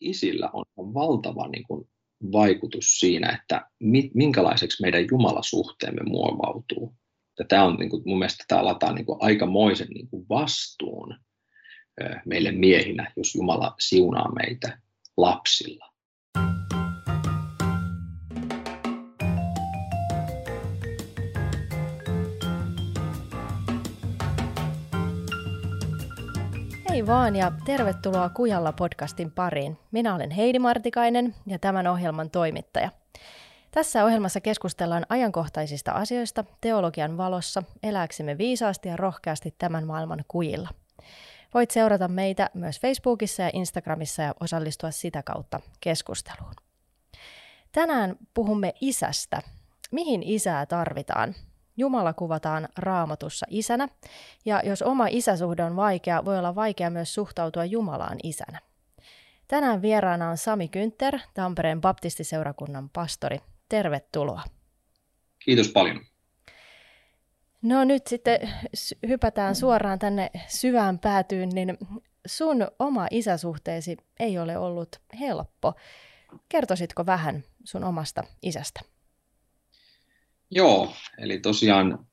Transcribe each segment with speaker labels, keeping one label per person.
Speaker 1: isillä on valtava niin kuin, vaikutus siinä, että minkälaiseksi meidän jumalasuhteemme muovautuu. Ja tämä on niin kuin, mun mielestä tämä lataa niin kuin, aikamoisen niin kuin, vastuun meille miehinä, jos Jumala siunaa meitä lapsilla.
Speaker 2: Vaan ja tervetuloa Kujalla podcastin pariin. Minä olen Heidi Martikainen ja tämän ohjelman toimittaja. Tässä ohjelmassa keskustellaan ajankohtaisista asioista teologian valossa elääksemme viisaasti ja rohkeasti tämän maailman kujilla. Voit seurata meitä myös Facebookissa ja Instagramissa ja osallistua sitä kautta keskusteluun. Tänään puhumme isästä. Mihin isää tarvitaan? Jumala kuvataan raamatussa isänä, ja jos oma isäsuhde on vaikea, voi olla vaikea myös suhtautua Jumalaan isänä. Tänään vieraana on Sami Kynter, Tampereen baptistiseurakunnan pastori. Tervetuloa.
Speaker 1: Kiitos paljon.
Speaker 2: No nyt sitten hypätään suoraan tänne syvään päätyyn, niin sun oma isäsuhteesi ei ole ollut helppo. Kertoisitko vähän sun omasta isästä?
Speaker 1: Joo, eli tosiaan,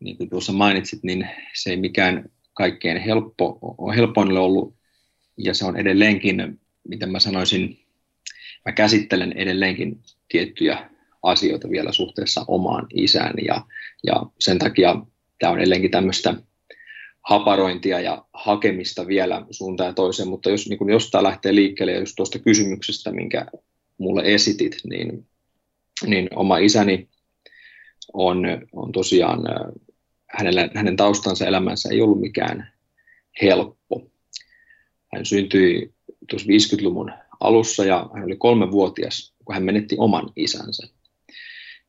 Speaker 1: niin kuin tuossa mainitsit, niin se ei mikään kaikkein helppo, helpoin ollut, ja se on edelleenkin, miten mä sanoisin, mä käsittelen edelleenkin tiettyjä asioita vielä suhteessa omaan isään, ja, ja sen takia tämä on edelleenkin tämmöistä haparointia ja hakemista vielä suuntaan ja toiseen, mutta jos, niin kun jostain lähtee liikkeelle, ja just tuosta kysymyksestä, minkä mulle esitit, niin niin oma isäni on, on tosiaan, hänellä, hänen taustansa elämänsä ei ollut mikään helppo. Hän syntyi tuossa 50-luvun alussa ja hän oli kolmevuotias, kun hän menetti oman isänsä.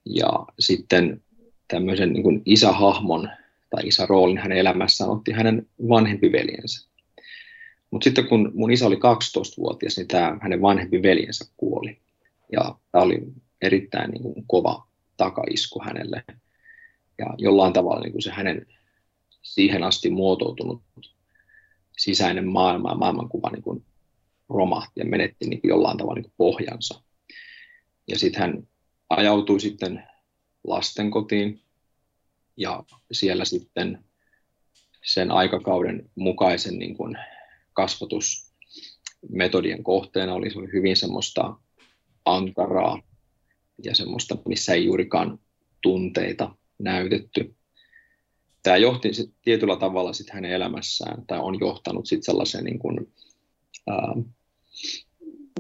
Speaker 1: Ja sitten tämmöisen niin kuin isähahmon tai isäroolin hänen elämässään otti hänen vanhempi veljensä. Mutta sitten kun mun isä oli 12-vuotias, niin tämä hänen vanhempi veljensä kuoli. Ja tämä oli erittäin niin kuin kova takaisku hänelle. Ja jollain tavalla niin kuin se hänen siihen asti muotoutunut sisäinen maailma ja maailmankuva niin kuin romahti ja menetti niin kuin jollain tavalla niin kuin pohjansa. Ja sitten hän ajautui sitten lastenkotiin ja siellä sitten sen aikakauden mukaisen niin kuin kasvatusmetodien kohteena oli, se oli hyvin semmoista ankaraa ja semmoista, missä ei juurikaan tunteita näytetty. Tämä johti sit tietyllä tavalla sit hänen elämässään, tai on johtanut sit sellaiseen niin kuin, ää,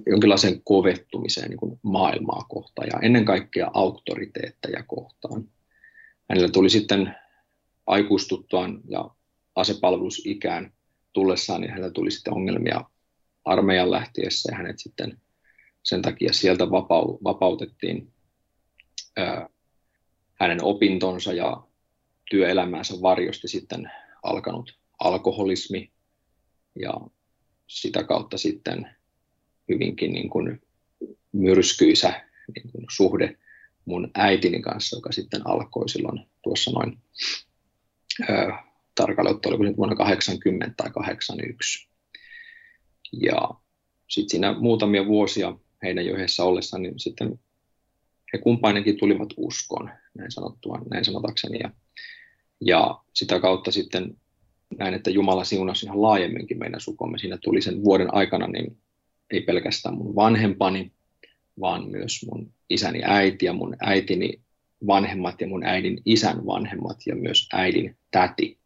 Speaker 1: jonkinlaiseen kovettumiseen niin kuin maailmaa kohtaan ja ennen kaikkea auktoriteetteja kohtaan. Hänellä tuli sitten aikuistuttuaan ja asepalvelusikään tullessaan, niin hänellä tuli sitten ongelmia armeijan lähtiessä ja hänet sitten sen takia sieltä vapautettiin ää, hänen opintonsa ja työelämäänsä varjosti sitten alkanut alkoholismi ja sitä kautta sitten hyvinkin niin kuin myrskyisä niin kuin suhde mun äitini kanssa, joka sitten alkoi silloin tuossa noin ää, tarkalleen ottaen, oliko se vuonna 80 tai 81. Ja sitten siinä muutamia vuosia heidän jo yhdessä ollessa, niin sitten he kumpainenkin tulivat uskoon, näin, sanottua, näin sanotakseni. Ja, ja sitä kautta sitten näin, että Jumala siunasi ihan laajemminkin meidän sukomme. Siinä tuli sen vuoden aikana niin ei pelkästään mun vanhempani, vaan myös mun isäni äiti ja mun äitini vanhemmat ja mun äidin isän vanhemmat ja myös äidin täti.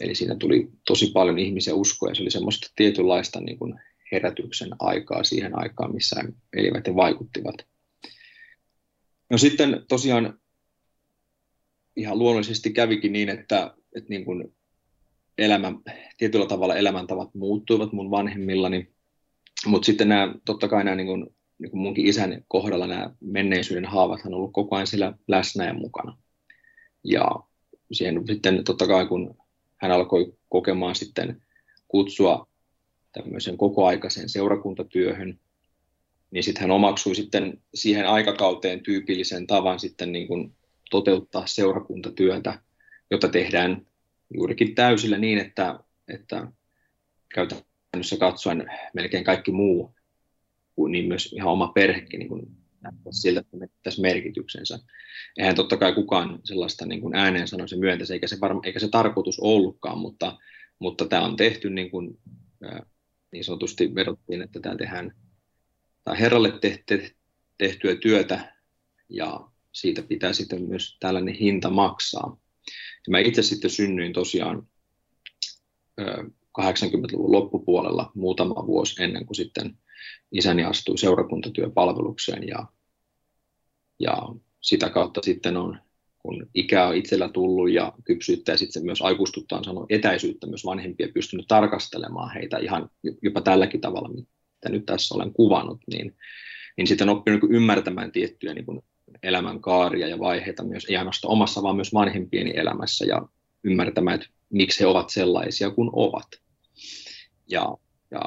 Speaker 1: Eli siinä tuli tosi paljon ihmisiä uskoa ja se oli semmoista tietynlaista niin kuin herätyksen aikaa siihen aikaan, missä elivät ja vaikuttivat. No sitten tosiaan ihan luonnollisesti kävikin niin, että, että niin kuin elämä, tietyllä tavalla elämäntavat muuttuivat mun vanhemmillani, mutta sitten nämä, totta kai nämä niin kuin, niin kuin munkin isän kohdalla nämä menneisyyden haavat on ollut koko ajan siellä läsnä ja mukana. Ja siihen sitten totta kai kun hän alkoi kokemaan sitten kutsua tämmöisen kokoaikaisen seurakuntatyöhön, niin sitten hän omaksui sitten siihen aikakauteen tyypillisen tavan sitten niin kuin toteuttaa seurakuntatyötä, jota tehdään juurikin täysillä niin, että, että käytännössä katsoen melkein kaikki muu, niin myös ihan oma perhekin niin kuin siltä, että menettäisi merkityksensä. Eihän totta kai kukaan sellaista niin kuin ääneen sano se myöntäisi, eikä se, varma, eikä se tarkoitus ollutkaan, mutta, mutta tämä on tehty niin, kuin, niin sanotusti vedottiin, että tämä tehdään tai herralle tehty, tehtyä työtä ja siitä pitää sitten myös tällainen hinta maksaa. Ja mä itse sitten synnyin tosiaan 80-luvun loppupuolella muutama vuosi ennen kuin sitten isäni astui seurakuntatyöpalvelukseen ja, ja sitä kautta sitten on, kun ikää on itsellä tullut ja kypsyyttä ja sitten myös aikuistuttaa on saanut etäisyyttä myös vanhempia pystynyt tarkastelemaan heitä ihan jopa tälläkin tavalla, mitä nyt tässä olen kuvannut, niin, niin sitten on oppinut niin ymmärtämään tiettyjä niin kuin elämän kaaria ja vaiheita myös, ei ainoastaan omassa, vaan myös vanhempieni elämässä ja ymmärtämään, että miksi he ovat sellaisia kuin ovat. Ja, ja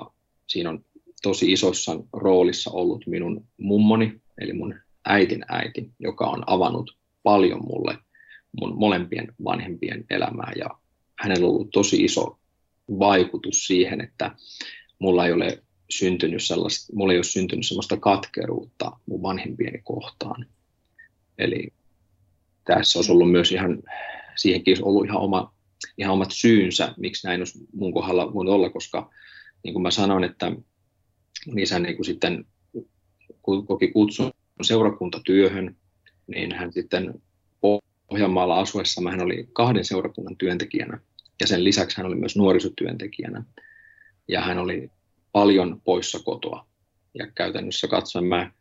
Speaker 1: siinä on tosi isossa roolissa ollut minun mummoni, eli mun äitin äiti, joka on avannut paljon mulle mun molempien vanhempien elämää ja hänellä on ollut tosi iso vaikutus siihen, että mulla ei ole syntynyt sellaista, mulla ei ole syntynyt sellaista katkeruutta mun vanhempieni kohtaan. Eli tässä olisi ollut myös ihan, siihenkin olisi ollut ihan, oma, ihan omat syynsä, miksi näin olisi mun kohdalla voinut olla, koska niin kuin mä sanoin, että mun isä niin sitten koki kutsun seurakuntatyöhön, niin hän sitten Pohjanmaalla asuessa hän oli kahden seurakunnan työntekijänä ja sen lisäksi hän oli myös nuorisotyöntekijänä ja hän oli paljon poissa kotoa ja käytännössä katsoen mä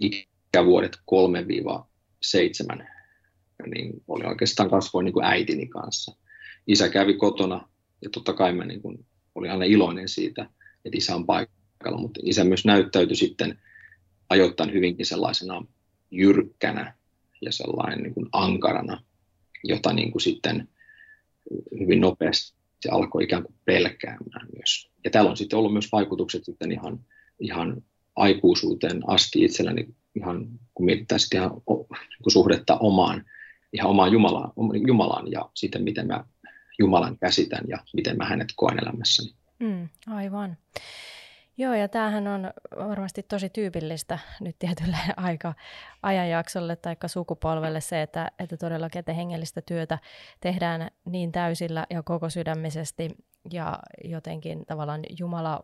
Speaker 1: ikävuodet 3-7 niin oli oikeastaan kasvoin niin kuin äitini kanssa. Isä kävi kotona ja totta kai mä niin kuin, olin aina iloinen siitä, että isä on paikalla, mutta isä myös näyttäytyi sitten ajoittain hyvinkin sellaisena jyrkkänä ja sellainen niin kuin ankarana, jota niin kuin sitten hyvin nopeasti alkoi ikään kuin pelkäämään myös. Ja täällä on sitten ollut myös vaikutukset sitten ihan, ihan aikuisuuteen asti itselläni, ihan, kun mietitään sitten ihan niin suhdetta omaan, ihan omaan Jumalaan, Jumalaan ja sitten miten mä Jumalan käsitän ja miten mä hänet koen elämässäni.
Speaker 2: Mm, aivan. Joo, ja tämähän on varmasti tosi tyypillistä nyt tietylle aika ajanjaksolle tai sukupolvelle se, että, että todellakin että hengellistä työtä tehdään niin täysillä ja koko sydämisesti. Ja jotenkin tavallaan Jumala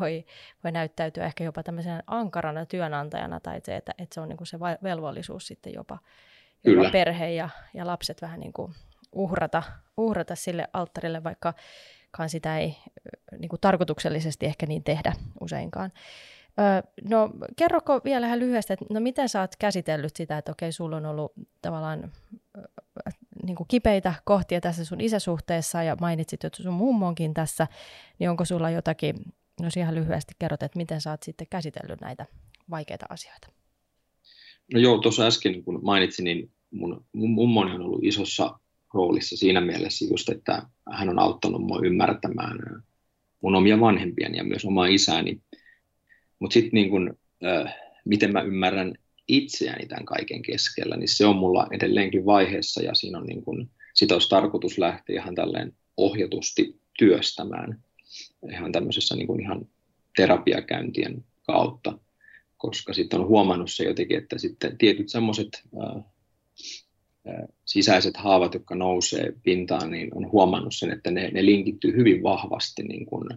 Speaker 2: voi, voi näyttäytyä ehkä jopa tämmöisenä ankarana työnantajana tai se, että, että se on niin kuin se velvollisuus sitten jopa, jopa perhe ja, ja lapset vähän niin kuin uhrata, uhrata sille alttarille, vaikka sitä ei niin kuin tarkoituksellisesti ehkä niin tehdä useinkaan. no kerroko vielä ihan lyhyesti, että no miten sä oot käsitellyt sitä, että okei, sulla on ollut tavallaan niin kuin kipeitä kohtia tässä sun isäsuhteessa ja mainitsit, että sun mummonkin tässä, niin onko sulla jotakin, jos ihan lyhyesti kerrot, että miten sä oot sitten käsitellyt näitä vaikeita asioita?
Speaker 1: No joo, tuossa äsken kun mainitsin, niin mun, mun mummoni on ollut isossa roolissa siinä mielessä just, että hän on auttanut mua ymmärtämään mun omia vanhempiani ja myös omaa isääni. Mutta sitten niin kun, äh, miten mä ymmärrän itseäni tämän kaiken keskellä, niin se on mulla edelleenkin vaiheessa ja siinä on niin kun, sitä olisi tarkoitus lähteä ihan tälleen ohjatusti työstämään ihan tämmöisessä niin kun ihan terapiakäyntien kautta, koska sitten on huomannut se jotenkin, että sitten tietyt semmoiset äh, sisäiset haavat, jotka nousee pintaan, niin on huomannut sen, että ne, ne linkittyy hyvin vahvasti niin kuin,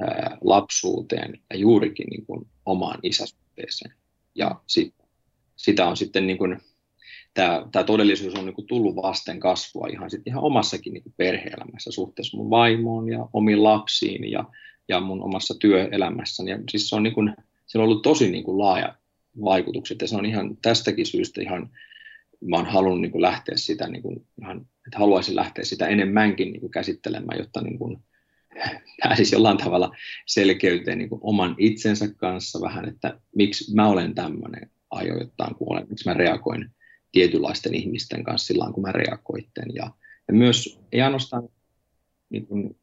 Speaker 1: ää, lapsuuteen ja juurikin niin kuin, omaan isäsuhteeseen. Ja sit, sitä on sitten niin kuin, tämä, tämä todellisuus on niin kuin, tullut vasten kasvua ihan, sit ihan omassakin niin perhe-elämässä suhteessa mun vaimoon ja omiin lapsiin ja, ja mun omassa työelämässäni. Ja siis se on, niin kuin, se on ollut tosi niin kuin, laaja vaikutukset ja se on ihan tästäkin syystä ihan mä oon halunnut niin kuin lähteä sitä, niin kuin, ihan, että haluaisin lähteä sitä enemmänkin niin kuin käsittelemään, jotta niin kuin, pääsisi jollain tavalla selkeyteen niin kuin oman itsensä kanssa vähän, että miksi mä olen tämmöinen ajoittain, kun olen, miksi mä reagoin tietynlaisten ihmisten kanssa silloin, kun mä reagoitten. Ja, ja myös ei ainoastaan niin kuin,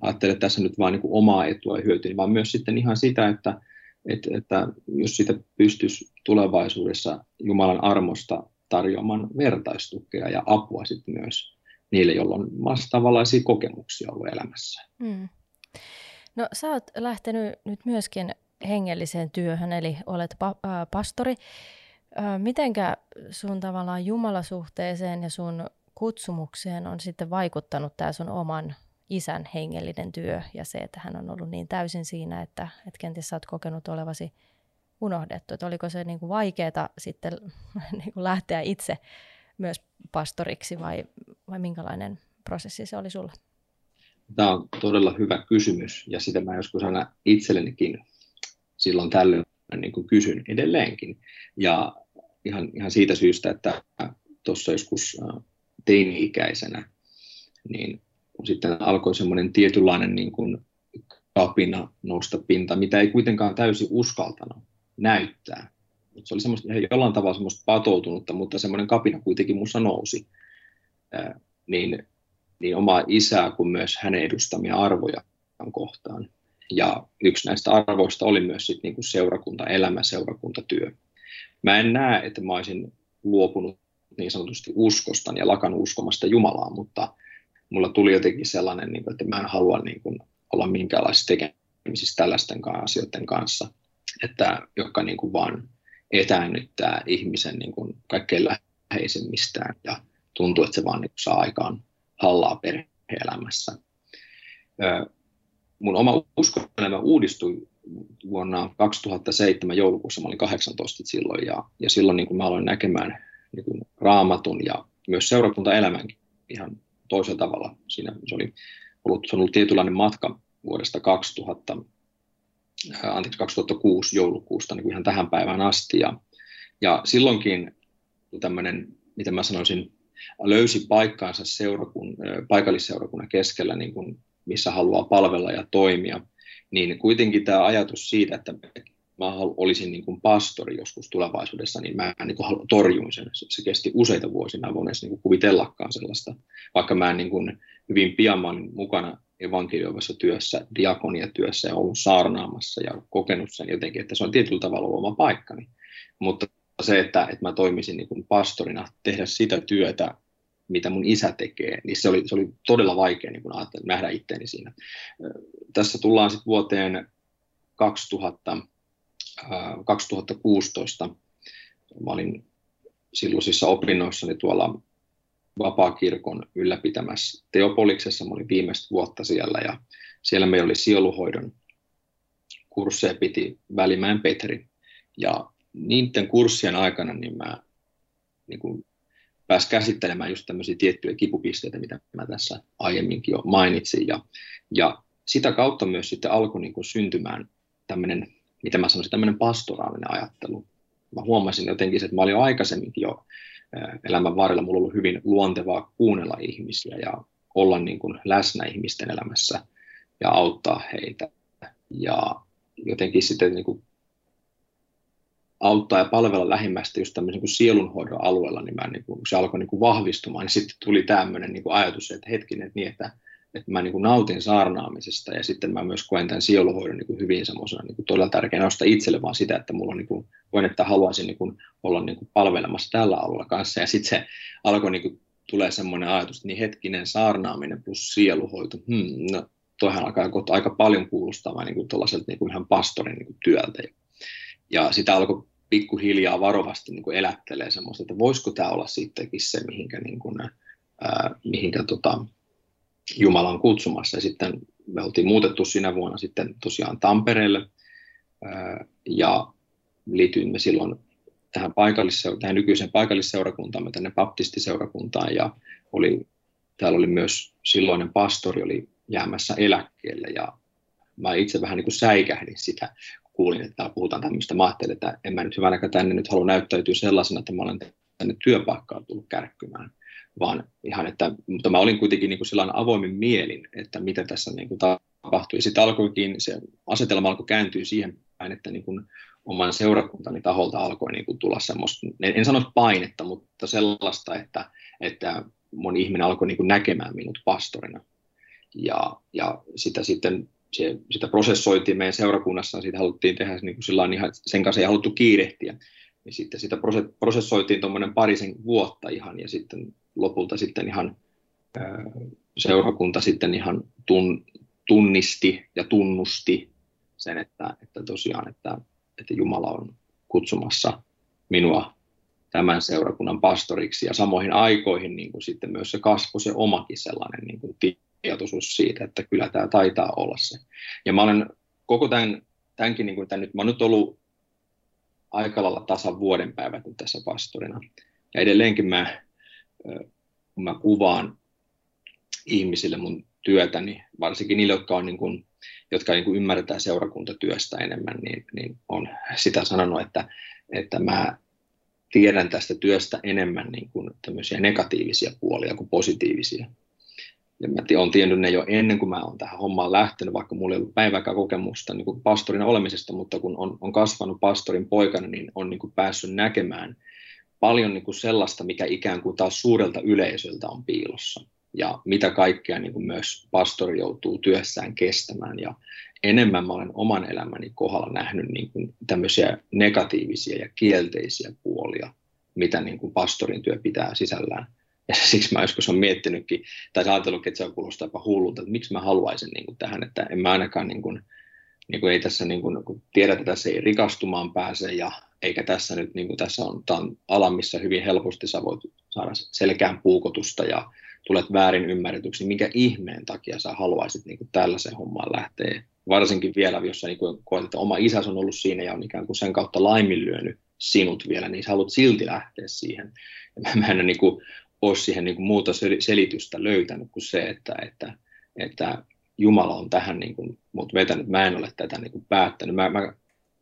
Speaker 1: ajattele tässä nyt vain niin kuin omaa etua ja hyötyä, vaan myös sitten ihan sitä, että, että, että jos sitä pystyisi tulevaisuudessa Jumalan armosta tarjoamaan vertaistukea ja apua sitten myös niille, joilla on vastaavanlaisia kokemuksia ollut elämässä. Mm.
Speaker 2: No sä oot lähtenyt nyt myöskin hengelliseen työhön, eli olet pa- äh, pastori. Äh, mitenkä sun tavallaan jumalasuhteeseen ja sun kutsumukseen on sitten vaikuttanut tämä sun oman isän hengellinen työ ja se, että hän on ollut niin täysin siinä, että, että kenties sä oot kokenut olevasi unohdettu. Että oliko se niin vaikeaa sitten niin kuin lähteä itse myös pastoriksi vai, vai minkälainen prosessi se oli sulla?
Speaker 1: Tämä on todella hyvä kysymys ja sitä mä joskus aina itsellenikin silloin tällöin niin kuin kysyn edelleenkin. Ja ihan, ihan siitä syystä, että tuossa joskus teini-ikäisenä, niin kun sitten alkoi semmoinen tietynlainen niin kuin kapina nousta pinta, mitä ei kuitenkaan täysin uskaltanut näyttää. Se oli semmoista, jollain tavalla semmoista patoutunutta, mutta semmoinen kapina kuitenkin minussa nousi. Ää, niin, niin oma isää kuin myös hänen edustamia arvoja kohtaan. Ja yksi näistä arvoista oli myös sit niinku seurakunta, elämä, seurakuntatyö. Mä en näe, että mä olisin luopunut niin sanotusti uskostani ja lakannut uskomasta Jumalaa, mutta mulla tuli jotenkin sellainen, niin kuin, että mä en halua niin kuin, olla minkäänlaisissa tekemisissä tällaisten asioiden kanssa, että, joka niin kuin, vaan etäännyttää ihmisen niin kuin, kaikkein läheisimmistään ja tuntuu, että se vaan niin kuin, saa aikaan hallaa perhe-elämässä. mun oma uskonelämä uudistui vuonna 2007 joulukuussa, mä olin 18 silloin, ja, ja silloin niin kuin mä aloin näkemään niin kuin raamatun ja myös seurakuntaelämänkin ihan toisella tavalla. Siinä se oli ollut, se on ollut tietynlainen matka vuodesta 2000, ää, anteeksi, 2006 joulukuusta niin kuin ihan tähän päivään asti. Ja, ja silloinkin tämmöinen, miten mä sanoisin, löysi paikkaansa seurakun, paikallisseurakunnan keskellä, niin kuin, missä haluaa palvella ja toimia, niin kuitenkin tämä ajatus siitä, että mä olisin niin kuin pastori joskus tulevaisuudessa, niin mä niin kuin torjuin sen. Se kesti useita vuosia, mä en voin edes niin kuin kuvitellakaan sellaista. Vaikka mä niin kuin hyvin pian mä olin mukana evankelioivassa työssä, diakoniatyössä ja ollut saarnaamassa ja kokenut sen jotenkin, että se on tietyllä tavalla oma paikkani. Mutta se, että, että mä toimisin niin kuin pastorina, tehdä sitä työtä, mitä mun isä tekee, niin se oli, se oli todella vaikea niin kun nähdä itteeni siinä. Tässä tullaan sitten vuoteen 2000, 2016 mä olin silloisissa opinnoissani tuolla Vapaakirkon ylläpitämässä Teopoliksessa. Mä olin viimeistä vuotta siellä ja siellä meillä oli sieluhoidon kursseja piti Välimäen Petri. Ja niiden kurssien aikana niin mä niin kuin pääsin käsittelemään just tämmöisiä tiettyjä kipupisteitä, mitä mä tässä aiemminkin jo mainitsin. Ja, ja sitä kautta myös sitten alkoi niin kuin syntymään tämmöinen mitä mä sanoisin, tämmöinen pastoraalinen ajattelu. Mä huomasin jotenkin, että mä olin jo aikaisemminkin jo elämän varrella, mulla on ollut hyvin luontevaa kuunnella ihmisiä ja olla niin kuin läsnä ihmisten elämässä ja auttaa heitä. Ja jotenkin sitten niin kuin auttaa ja palvella lähimmäistä just tämmöisen niin sielunhoidon alueella, niin, mä niin kuin, se alkoi niin kuin vahvistumaan, niin sitten tuli tämmöinen niin kuin ajatus, että hetkinen, että, niin, että että mä niin kuin nautin saarnaamisesta ja sitten mä myös koen tämän sieluhoidon niin kuin hyvin semmoisena niin kuin todella tärkeänä osta itselle vaan sitä, että mulla on niin kuin, koen, että haluaisin niin kuin olla niin kuin palvelemassa tällä alueella kanssa ja sitten se alkoi niin kuin, tulee semmoinen ajatus, että niin hetkinen saarnaaminen plus sieluhoito, hmm, no toihan alkaa aika paljon kuulostamaan niin kuin niin kuin ihan pastorin niin kuin työltä. Ja sitä alkoi pikkuhiljaa varovasti niin kuin elättelee semmoista, että voisiko tämä olla sittenkin se, mihinkä, niin kuin, ää, mihinkä tota, Jumala on kutsumassa. Ja sitten me oltiin muutettu sinä vuonna sitten tosiaan Tampereelle ja liityimme silloin tähän, tähän nykyiseen paikallisseurakuntaan, tänne baptistiseurakuntaan ja oli, täällä oli myös silloinen pastori oli jäämässä eläkkeelle ja mä itse vähän niin kuin säikähdin sitä, kuulin, että täällä puhutaan tämmöistä. Mä ajattelin, että en mä nyt hyvänäkään tänne nyt halua näyttäytyä sellaisena, että mä olen tänne työpaikkaan tullut kärkkymään vaan ihan, että, mutta mä olin kuitenkin niin kuin sellainen avoimin mielin, että mitä tässä niin kuin tapahtui. Sitten alkoikin, se asetelma alkoi kääntyä siihen päin, että niin kuin oman seurakuntani taholta alkoi niin kuin tulla semmoista, en, sano painetta, mutta sellaista, että, että moni ihminen alkoi niin kuin näkemään minut pastorina. Ja, ja sitä sitten se, sitä prosessoitiin meidän seurakunnassa, siitä haluttiin tehdä niin kuin ihan, sen kanssa ei haluttu kiirehtiä. Ja sitten sitä prosessoitiin tuommoinen parisen vuotta ihan, ja sitten lopulta sitten ihan seurakunta sitten ihan tun, tunnisti ja tunnusti sen, että, että tosiaan, että, että Jumala on kutsumassa minua tämän seurakunnan pastoriksi ja samoihin aikoihin niin kuin sitten myös se kasvoi se omakin sellainen niin kuin tietoisuus siitä, että kyllä tämä taitaa olla se. Ja mä olen koko tämän, tämänkin, niin kuin tämän nyt, mä olen nyt ollut aika lailla tasan vuoden päivät tässä pastorina. Ja edelleenkin mä, kun mä kuvaan ihmisille mun työtäni, varsinkin niille, jotka, on niin kuin, jotka niin kuin ymmärtää seurakuntatyöstä enemmän, niin, niin on sitä sanonut, että, että mä tiedän tästä työstä enemmän niin kuin tämmöisiä negatiivisia puolia kuin positiivisia. Ja mä olen tiennyt ne jo ennen kuin mä olen tähän hommaan lähtenyt, vaikka mulla ei ollut päiväkään kokemusta niin kuin pastorina olemisesta, mutta kun on, on kasvanut pastorin poikana, niin on niin kuin päässyt näkemään paljon niin kuin sellaista, mikä ikään kuin taas suurelta yleisöltä on piilossa. Ja mitä kaikkea niin kuin myös pastori joutuu työssään kestämään. Ja enemmän mä olen oman elämäni kohdalla nähnyt niin kuin tämmöisiä negatiivisia ja kielteisiä puolia, mitä niin kuin pastorin työ pitää sisällään. Ja siksi mä joskus olen miettinytkin, tai ajatellutkin, että se on kuulostaa jopa hullulta, että miksi mä haluaisin niin kuin tähän, että en mä ainakaan, niin kuin, niin kuin ei tässä, niin kuin, kun tiedät, että tässä ei rikastumaan pääse, ja eikä tässä nyt, niin kuin tässä on, on ala, missä hyvin helposti sä voit saada selkään puukotusta ja tulet väärin ymmärretyksi, niin minkä ihmeen takia sä haluaisit niin kuin tällaisen hommaan lähteä varsinkin vielä, jos sä niin koet, että oma isäsi on ollut siinä ja on ikään kuin sen kautta laiminlyönyt sinut vielä, niin sä haluat silti lähteä siihen. Ja mä en niin kuin, ole siihen niin kuin muuta selitystä löytänyt kuin se, että, että, että Jumala on tähän niin kuin, mut vetänyt, mä en ole tätä niin kuin päättänyt. Mä, mä,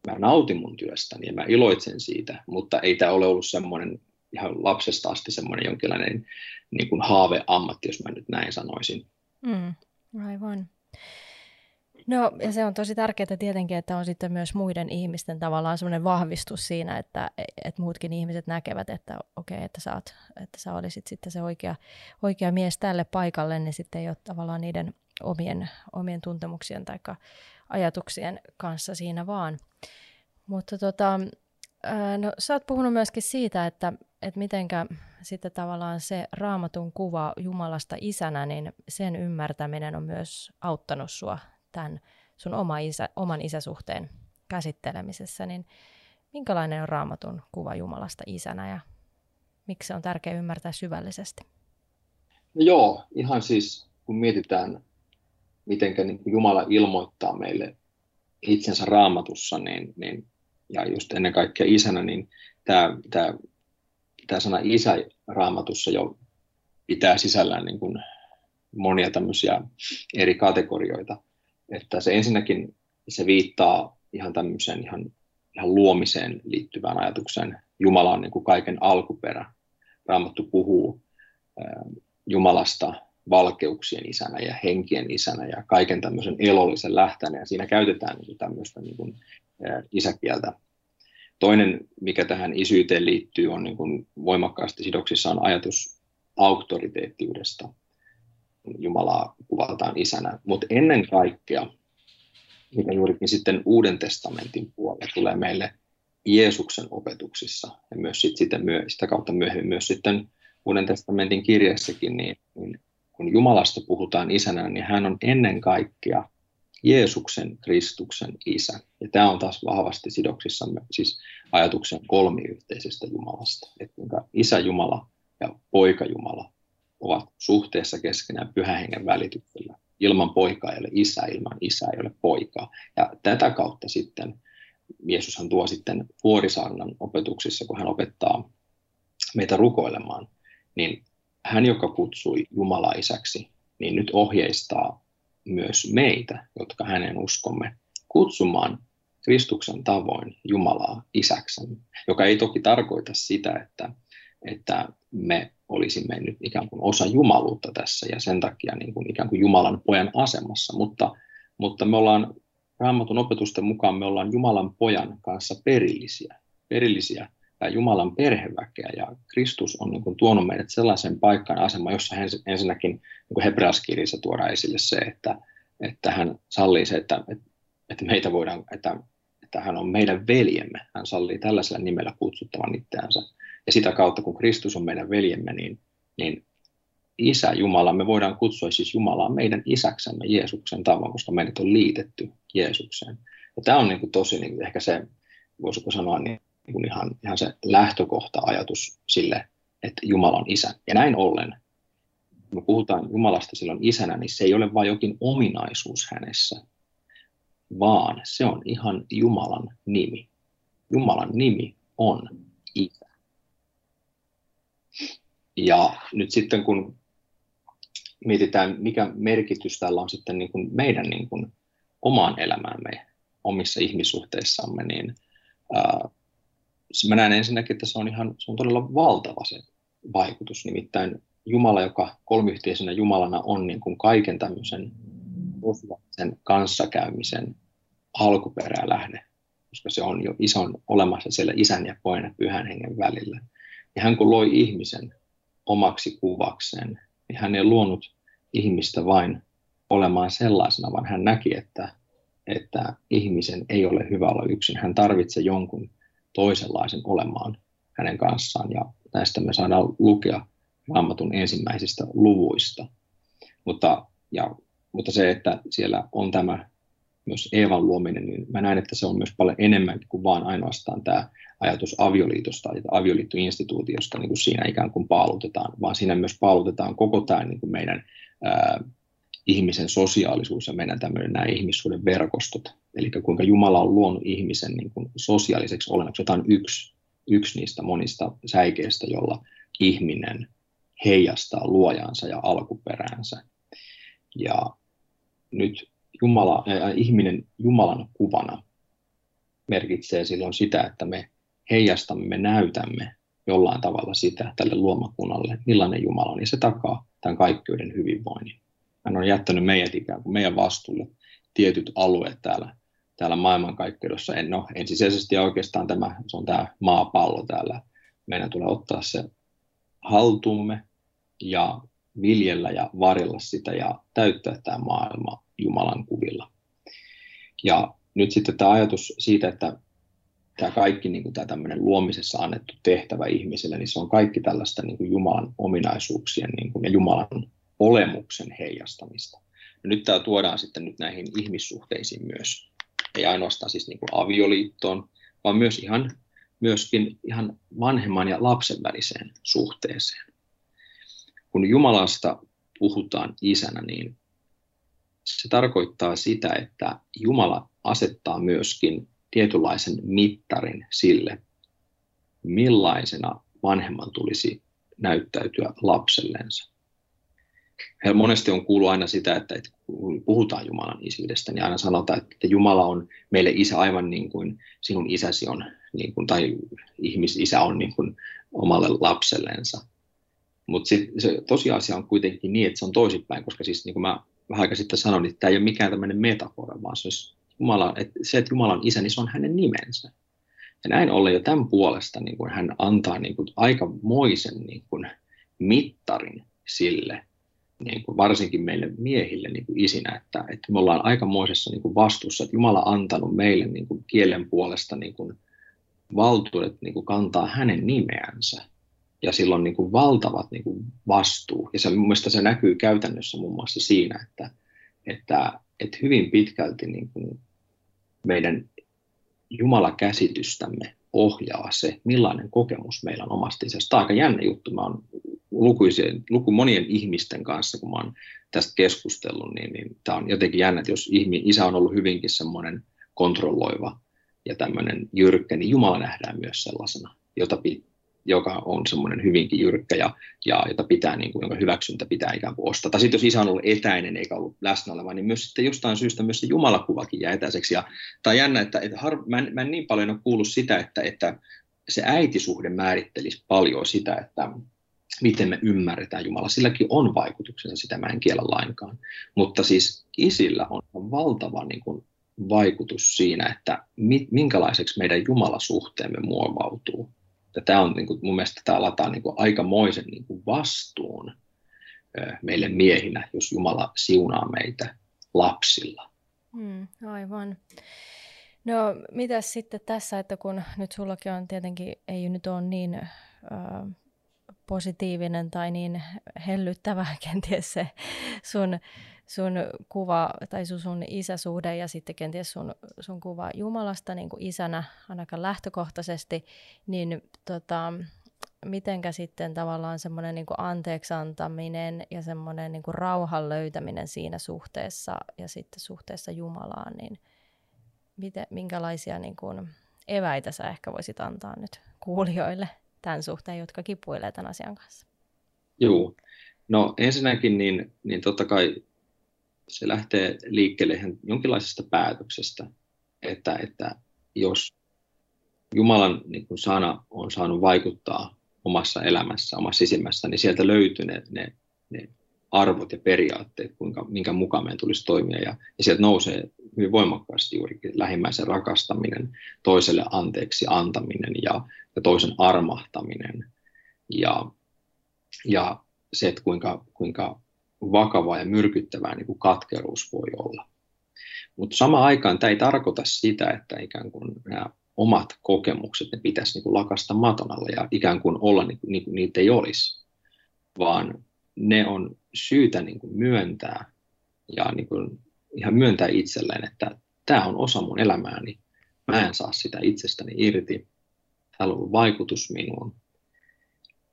Speaker 1: mä nautin mun työstäni ja mä iloitsen siitä, mutta ei tämä ole ollut semmoinen ihan lapsesta asti semmoinen jonkinlainen niin kuin haaveammatti, jos mä nyt näin sanoisin.
Speaker 2: Mm, aivan. No ja se on tosi tärkeää tietenkin, että on sitten myös muiden ihmisten tavallaan semmoinen vahvistus siinä, että, että muutkin ihmiset näkevät, että okei, okay, että, sä oot, että sä olisit sitten se oikea, oikea mies tälle paikalle, niin sitten ei ole tavallaan niiden omien, omien tuntemuksien tai ajatuksien kanssa siinä vaan. Mutta tota, no, sä oot puhunut myöskin siitä, että, että mitenkä sitten tavallaan se raamatun kuva Jumalasta isänä, niin sen ymmärtäminen on myös auttanut sua tämän sun oma isä, oman isäsuhteen käsittelemisessä, niin minkälainen on raamatun kuva Jumalasta isänä ja miksi se on tärkeää ymmärtää syvällisesti?
Speaker 1: No joo, ihan siis kun mietitään, miten Jumala ilmoittaa meille itsensä raamatussa, niin, niin, ja just ennen kaikkea isänä, niin tämä, tämä, tämä sana isä raamatussa jo pitää sisällään niin kuin monia tämmöisiä eri kategorioita että se ensinnäkin se viittaa ihan tämmöiseen ihan, ihan luomiseen liittyvään ajatukseen. Jumala on niin kuin kaiken alkuperä. Raamattu puhuu Jumalasta valkeuksien isänä ja henkien isänä ja kaiken tämmöisen elollisen lähtänä, ja siinä käytetään niin tämmöistä niin kuin, isäkieltä. Toinen, mikä tähän isyyteen liittyy, on niin kuin voimakkaasti sidoksissa on ajatus auktoriteettiudesta. Jumalaa kuvataan isänä, mutta ennen kaikkea, mikä juurikin sitten Uuden testamentin puolella tulee meille Jeesuksen opetuksissa ja myös sit, sitä, sitä kautta myöhemmin myös sitten Uuden testamentin kirjassakin, niin, niin kun Jumalasta puhutaan isänä, niin hän on ennen kaikkea Jeesuksen, Kristuksen isä. Ja tämä on taas vahvasti sidoksissamme siis ajatuksen kolmiyhteisestä Jumalasta. Että isä Jumala ja poika Jumala ovat suhteessa keskenään pyhän hengen välityksellä. Ilman poikaa ei ole isä, ilman isää ei ole poikaa. Ja tätä kautta sitten Jeesushan tuo sitten vuorisaarnan opetuksissa, kun hän opettaa meitä rukoilemaan, niin hän, joka kutsui Jumala isäksi, niin nyt ohjeistaa myös meitä, jotka hänen uskomme, kutsumaan Kristuksen tavoin Jumalaa isäksemme, joka ei toki tarkoita sitä, että, että me olisimme nyt ikään kuin osa jumaluutta tässä ja sen takia niin kuin ikään kuin Jumalan pojan asemassa, mutta, mutta me ollaan Raamatun opetusten mukaan me ollaan Jumalan pojan kanssa perillisiä, perillisiä ja Jumalan perheväkeä ja Kristus on niin kuin tuonut meidät sellaisen paikkaan asemaan, jossa hän ensinnäkin niin hebreaskirjassa tuodaan esille se, että, että hän sallii se, että, että meitä voidaan, että, että hän on meidän veljemme. Hän sallii tällaisella nimellä kutsuttavan itseänsä. Ja sitä kautta, kun Kristus on meidän veljemme, niin, niin isä Jumala, me voidaan kutsua siis Jumalaa meidän isäksemme Jeesuksen tavan, koska meidät on liitetty Jeesukseen. Ja tämä on niin kuin tosi niin kuin ehkä se, voisiko sanoa, niin kuin ihan, ihan se lähtökohta-ajatus sille, että Jumala on isä. Ja näin ollen, kun me puhutaan Jumalasta silloin isänä, niin se ei ole vain jokin ominaisuus hänessä, vaan se on ihan Jumalan nimi. Jumalan nimi on isä. Ja nyt sitten kun mietitään, mikä merkitys tällä on sitten niin kuin meidän niin kuin omaan elämäämme, omissa ihmissuhteissamme, niin ää, mä näen ensinnäkin, että se on, ihan, se on todella valtava se vaikutus. Nimittäin Jumala, joka kolmiyhteisenä Jumalana on niin kuin kaiken tämmöisen sen kanssakäymisen alkuperälähde, koska se on jo ison olemassa siellä isän ja pojan ja pyhän hengen välillä. Ja hän kun loi ihmisen omaksi kuvakseen, niin hän ei luonut ihmistä vain olemaan sellaisena, vaan hän näki, että, että ihmisen ei ole hyvä olla yksin. Hän tarvitsee jonkun toisenlaisen olemaan hänen kanssaan, ja näistä me saadaan lukea raamatun ensimmäisistä luvuista. Mutta, ja, mutta se, että siellä on tämä myös Eevan luominen, niin mä näen, että se on myös paljon enemmän kuin vaan ainoastaan tämä ajatus avioliitosta ja avioliittoinstituutiosta niin kuin siinä ikään kuin paalutetaan, vaan siinä myös paalutetaan koko tämä niin kuin meidän ää, ihmisen sosiaalisuus ja meidän tämmöinen nämä ihmissuuden verkostot. Eli kuinka Jumala on luonut ihmisen niin kuin sosiaaliseksi olennoksi. Tämä on yksi, yksi niistä monista säikeistä, jolla ihminen heijastaa luojansa ja alkuperäänsä. Ja nyt Jumala, äh, ihminen Jumalan kuvana merkitsee silloin sitä, että me heijastamme, me näytämme jollain tavalla sitä tälle luomakunnalle, millainen Jumala on, ja se takaa tämän kaikkeuden hyvinvoinnin. Hän on jättänyt meidät ikään kuin meidän vastuulle tietyt alueet täällä, täällä maailmankaikkeudessa. En, no, ensisijaisesti oikeastaan tämä, se on tämä maapallo täällä. Meidän tulee ottaa se haltuumme ja viljellä ja varjella sitä ja täyttää tämä maailma Jumalan kuvilla. Ja nyt sitten tämä ajatus siitä, että tämä kaikki niin kuin tämä tämmöinen luomisessa annettu tehtävä ihmiselle, niin se on kaikki tällaista niin kuin Jumalan ominaisuuksien niin kuin, ja Jumalan olemuksen heijastamista. Ja nyt tämä tuodaan sitten nyt näihin ihmissuhteisiin myös. Ei ainoastaan siis niin kuin avioliittoon, vaan myös ihan, myöskin ihan vanhemman ja lapsen väliseen suhteeseen. Kun Jumalasta puhutaan isänä, niin se tarkoittaa sitä, että Jumala asettaa myöskin tietynlaisen mittarin sille, millaisena vanhemman tulisi näyttäytyä lapsellensa. Monesti on kuullut aina sitä, että, että kun puhutaan Jumalan isyydestä, niin aina sanotaan, että Jumala on meille isä aivan niin kuin sinun isäsi on, niin kuin, tai ihmisisä on niin kuin omalle lapsellensa. Mutta se tosiasia on kuitenkin niin, että se on toisinpäin, koska siis niin kuin mä vähän aika sitten sanoin, että tämä ei ole mikään tämmöinen metafora, vaan se, Jumala, että se, että Jumala on isä, niin se on hänen nimensä. Ja näin ollen jo tämän puolesta niin kuin hän antaa niin kuin aikamoisen niin kuin mittarin sille, niin kuin varsinkin meille miehille niin kuin isinä, että, että me ollaan aikamoisessa niin kuin vastuussa, että Jumala on antanut meille niin kuin kielen puolesta niin kuin valtuudet niin kuin kantaa hänen nimeänsä ja silloin niin kuin valtavat niin kuin vastuu. Ja se, mun se näkyy käytännössä muun muassa siinä, että, että, että hyvin pitkälti niin kuin meidän Jumala-käsitystämme ohjaa se, millainen kokemus meillä on omasta isästä. Tämä on aika jännä juttu. Mä oon lukuisien, luku monien ihmisten kanssa, kun mä oon tästä keskustellut, niin, niin tämä on jotenkin jännä, että jos ihmi, isä on ollut hyvinkin semmoinen kontrolloiva ja tämmöinen jyrkkä, niin Jumala nähdään myös sellaisena, jota joka on semmoinen hyvinkin jyrkkä ja, ja jota pitää, niin kuin, jonka hyväksyntä pitää ikään kuin ostaa. Tai sitten jos isä on ollut etäinen eikä ollut läsnä oleva, niin myös sitten jostain syystä myös se jumalakuvakin jää etäiseksi. Ja, on jännä, että, että har, mä, en, mä en niin paljon ole kuullut sitä, että, että se äitisuhde määrittelisi paljon sitä, että miten me ymmärretään Jumala. Silläkin on vaikutuksensa, sitä mä en kiellä lainkaan. Mutta siis isillä on valtava niin kuin, vaikutus siinä, että minkälaiseksi meidän Jumalasuhteemme muovautuu ja tämä on niin kuin, mun mielestä tämä lataa niin kuin aikamoisen niin kuin vastuun meille miehinä, jos Jumala siunaa meitä lapsilla.
Speaker 2: Mm, aivan. No mitäs sitten tässä, että kun nyt sullakin on tietenkin, ei nyt ole niin äh, positiivinen tai niin hellyttävä kenties se sun, sun kuva tai sun, sun isäsuhde ja sitten kenties sun, sun kuva Jumalasta niin kuin isänä ainakaan lähtökohtaisesti, niin tota, mitenkä sitten tavallaan semmoinen niin anteeksi antaminen ja semmoinen niin rauhan löytäminen siinä suhteessa ja sitten suhteessa Jumalaan, niin miten, minkälaisia niin kuin eväitä sä ehkä voisit antaa nyt kuulijoille tämän suhteen, jotka kipuilee tämän asian kanssa?
Speaker 1: Joo. No ensinnäkin niin, niin totta kai se lähtee liikkeelle ihan jonkinlaisesta päätöksestä, että, että jos Jumalan niin kuin sana on saanut vaikuttaa omassa elämässä, omassa sisimmässä, niin sieltä löytyy ne, ne, ne arvot ja periaatteet, kuinka, minkä mukaan meidän tulisi toimia. Ja, ja sieltä nousee hyvin voimakkaasti juurikin lähimmäisen rakastaminen, toiselle anteeksi antaminen ja, ja toisen armahtaminen. Ja, ja se, että kuinka, kuinka vakavaa ja myrkyttävää niin kuin katkeruus voi olla. Mutta samaan aikaan tämä ei tarkoita sitä, että ikään kuin nämä omat kokemukset, ne pitäisi niin kuin lakasta maton alle ja ikään kuin olla niin kuin, niin kuin niitä ei olisi, vaan ne on syytä niin kuin myöntää ja niin kuin ihan myöntää itselleen, että tämä on osa mun elämääni, mä en saa sitä itsestäni irti, täällä on vaikutus minuun.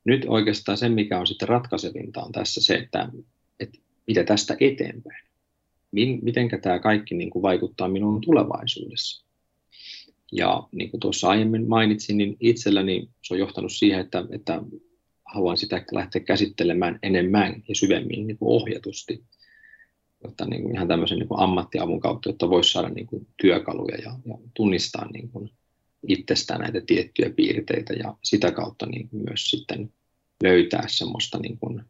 Speaker 1: Nyt oikeastaan se, mikä on sitten ratkaisevinta, on tässä se, että, että mitä tästä eteenpäin. Miten tämä kaikki niin kuin vaikuttaa minuun tulevaisuudessa. Ja niin kuin tuossa aiemmin mainitsin, niin itselläni se on johtanut siihen, että, että haluan sitä lähteä käsittelemään enemmän ja syvemmin niin kuin ohjatusti, jotta niin kuin ihan tämmöisen niin kuin ammattiavun kautta, jotta voisi saada niin kuin työkaluja ja, ja tunnistaa niin kuin itsestään näitä tiettyjä piirteitä ja sitä kautta niin kuin myös sitten löytää semmoista niin kuin,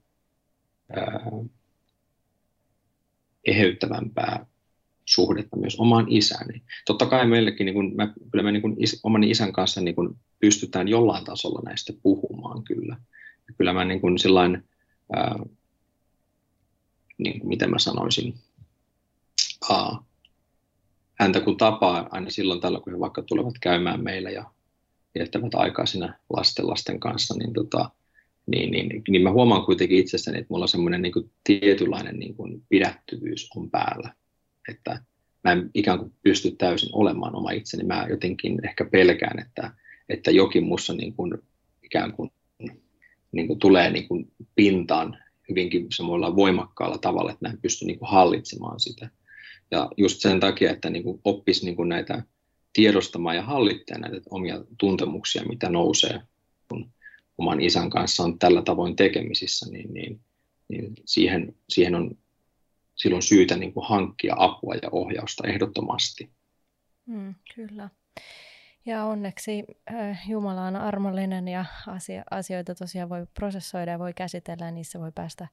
Speaker 1: ää, eheyttävämpää suhdetta myös omaan isääni. Totta kai meillekin, niin kuin, mä, kyllä me niin kuin is, oman isän kanssa niin kuin pystytään jollain tasolla näistä puhumaan kyllä. Kyllä mä niin kuin sillain, ää, niin kuin, miten mä sanoisin, aa, häntä kun tapaa aina silloin tällä, kun he vaikka tulevat käymään meillä ja viettävät aikaa siinä lasten lasten kanssa, niin, tota, niin, niin, niin mä huomaan kuitenkin itsessäni, että mulla on semmoinen niin kuin tietynlainen niin kuin pidättyvyys on päällä että mä en ikään kuin pysty täysin olemaan oma itseni. Mä jotenkin ehkä pelkään, että, että jokin mussa niin kuin ikään kuin, niin kuin tulee niin kuin pintaan hyvinkin semmoilla voimakkaalla tavalla, että mä en pysty niin kuin hallitsemaan sitä. Ja just sen takia, että niin kuin oppisi niin kuin näitä tiedostamaan ja hallittamaan näitä omia tuntemuksia, mitä nousee, kun oman isän kanssa on tällä tavoin tekemisissä, niin, niin, niin siihen, siihen on silloin syytä niin kuin hankkia apua ja ohjausta ehdottomasti.
Speaker 2: Mm, kyllä. Ja onneksi äh, Jumala on armollinen ja asia, asioita tosiaan voi prosessoida ja voi käsitellä ja niissä voi päästä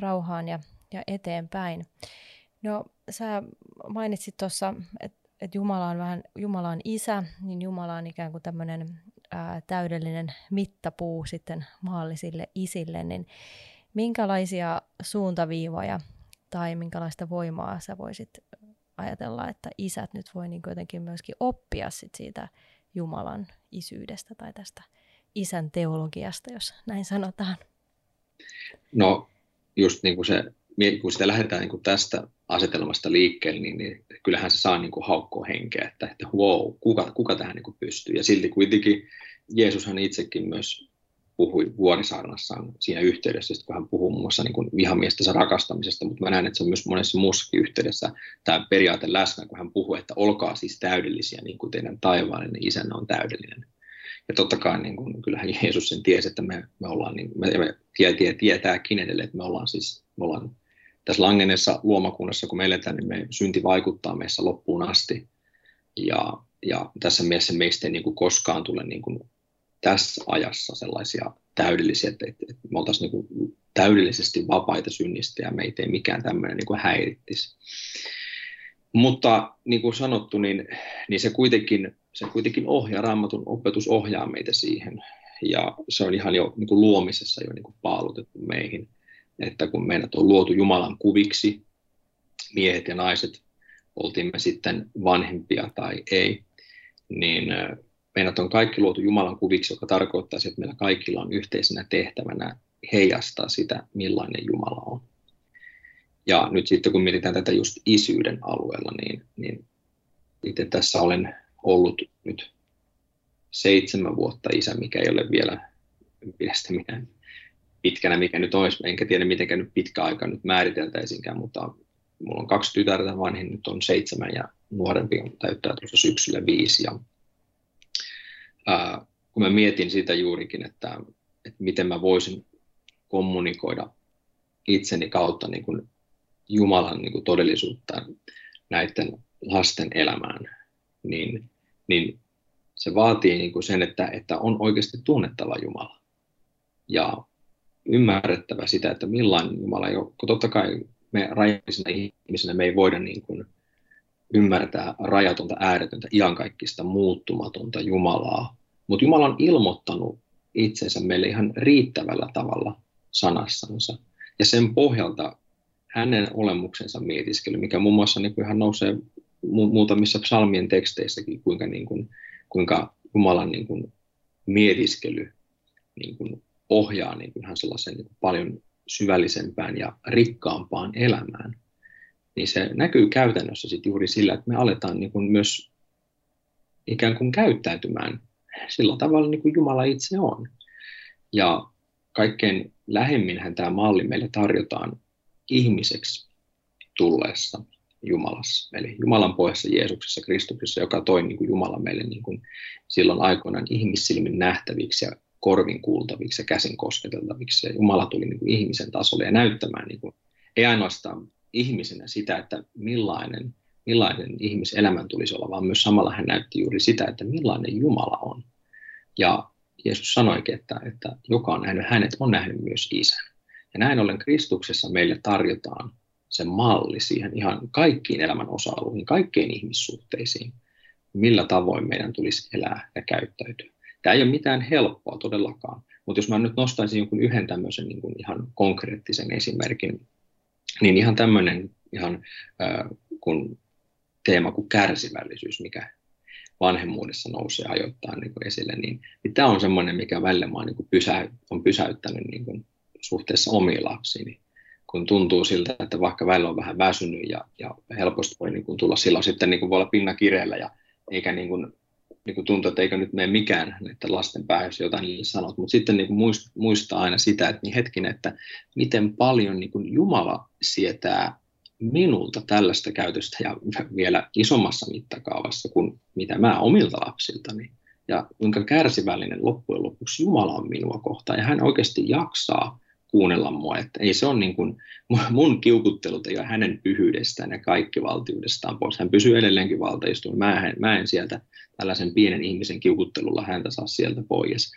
Speaker 2: rauhaan ja, ja eteenpäin. No sä mainitsit tuossa, että et Jumala on vähän, Jumala on isä, niin Jumala on ikään kuin tämmöinen täydellinen mittapuu sitten maallisille isille, niin minkälaisia suuntaviivoja tai minkälaista voimaa sä voisit ajatella, että isät nyt voi niin jotenkin myöskin oppia sit siitä Jumalan isyydestä tai tästä isän teologiasta, jos näin sanotaan?
Speaker 1: No just niin kuin se, kun sitä lähdetään niin kuin tästä asetelmasta liikkeelle, niin, niin kyllähän se saa niin kuin haukkoa henkeä, että, että wow, kuka, kuka tähän niin kuin pystyy. Ja silti kuitenkin Jeesushan itsekin myös puhui Vuorisaarnassaan siinä yhteydessä, kun hän puhuu muun muassa niin vihamiestä rakastamisesta, mutta mä näen, että se on myös monessa muussakin yhteydessä tämä periaate läsnä, kun hän puhuu, että olkaa siis täydellisiä, niin kuin teidän taivaallinen isänne on täydellinen. Ja totta kai niin kuin, kyllähän Jeesus sen tiesi, että me, me ollaan, niin, me, me tie, tie, tietääkin edelleen, että me ollaan siis, me ollaan tässä langenneessa luomakunnassa, kun me eletään, niin me synti vaikuttaa meissä loppuun asti. Ja, ja tässä mielessä meistä ei niin kuin koskaan tule niin kuin tässä ajassa sellaisia täydellisiä, että, että, että me oltaisiin niin täydellisesti vapaita synnistä ja meitä ei mikään tämmöinen niin häirittisi. Mutta niin kuin sanottu, niin, niin se, kuitenkin, se kuitenkin ohjaa, raamatun opetus ohjaa meitä siihen. Ja se on ihan jo niin kuin luomisessa jo niin kuin paalutettu meihin, että kun meidät on luotu Jumalan kuviksi, miehet ja naiset, oltiin me sitten vanhempia tai ei, niin meidät on kaikki luotu Jumalan kuviksi, joka tarkoittaa, että meillä kaikilla on yhteisenä tehtävänä heijastaa sitä, millainen Jumala on. Ja nyt sitten kun mietitään tätä just isyyden alueella, niin, niin itse tässä olen ollut nyt seitsemän vuotta isä, mikä ei ole vielä mielestäni pitkänä, mikä nyt olisi. Enkä tiedä, miten nyt pitkä aika nyt määriteltäisinkään, mutta mulla on kaksi tytärtä, vanhin nyt on seitsemän ja nuorempi on täyttää tuossa syksyllä viisi. Ja, ää, kun mä mietin sitä juurikin, että, että miten mä voisin kommunikoida itseni kautta niin kuin Jumalan niin kuin todellisuutta näiden lasten elämään, niin, niin se vaatii niin kuin sen, että, että on oikeasti tunnettava Jumala. Ja ymmärrettävä sitä, että millainen Jumala, kun totta kai me rajallisina ihmisinä me ei voida niin kuin ymmärtää rajatonta, ääretöntä, iankaikkista, muuttumatonta Jumalaa, mutta Jumala on ilmoittanut itsensä meille ihan riittävällä tavalla sanassansa. Ja sen pohjalta hänen olemuksensa mietiskely, mikä muun muassa niin kuin ihan nousee mu- muutamissa psalmien teksteissäkin, kuinka, niin kuin, kuinka Jumalan niin kuin, mietiskely niin kuin, ohjaa niin kuin, ihan sellaisen niin kuin, paljon syvällisempään ja rikkaampaan elämään, niin se näkyy käytännössä sit juuri sillä, että me aletaan niin kuin myös ikään kuin käyttäytymään sillä tavalla, niin kuin Jumala itse on. Ja kaikkein lähemminhän tämä malli meille tarjotaan ihmiseksi tulleessa Jumalassa. Eli Jumalan pohjassa Jeesuksessa, Kristuksessa, joka toi niin kuin Jumala meille niin kuin silloin aikoinaan ihmissilmin nähtäviksi ja korvin kuultaviksi ja käsin kosketeltaviksi. Ja Jumala tuli niin kuin ihmisen tasolle ja näyttämään niin kuin, ei ainoastaan ihmisenä sitä, että millainen, millainen ihmiselämän tulisi olla, vaan myös samalla hän näytti juuri sitä, että millainen Jumala on. Ja Jeesus sanoikin, että, että joka on nähnyt hänet, on nähnyt myös isän. Ja näin ollen Kristuksessa meille tarjotaan se malli siihen ihan kaikkiin elämän osa-alueihin, kaikkiin ihmissuhteisiin, millä tavoin meidän tulisi elää ja käyttäytyä. Tämä ei ole mitään helppoa todellakaan, mutta jos mä nyt nostaisin jonkun yhden tämmöisen niin kuin ihan konkreettisen esimerkin, niin ihan tämmöinen ihan äh, kun teema kuin kärsivällisyys, mikä vanhemmuudessa nousee ajoittain niin kuin esille, niin, niin tämä on semmoinen, mikä välillä mä niin kuin pysä, on pysäyttänyt niin kuin suhteessa omiin lapsiini, kun tuntuu siltä, että vaikka välillä on vähän väsynyt ja, ja helposti voi niin kuin tulla silloin sitten niin kuin voi olla pinna kireellä ja eikä niin kuin niin kuin tuntuu, että eikö nyt mene mikään että lasten päässä, jotain niille sanot, mutta sitten niin kuin muistaa aina sitä, että niin hetkinen, että miten paljon niin kuin Jumala sietää minulta tällaista käytöstä ja vielä isommassa mittakaavassa kuin mitä mä omilta lapsiltani. Ja kuinka kärsivällinen loppujen lopuksi Jumala on minua kohtaan. Ja hän oikeasti jaksaa kuunnella mua. Että ei se ole niin kuin, mun kiukuttelut ole hänen pyhyydestään ja kaikki valtiudestaan pois. Hän pysyy edelleenkin valtaistuin. Mä en, mä en sieltä tällaisen pienen ihmisen kiukuttelulla häntä saa sieltä pois.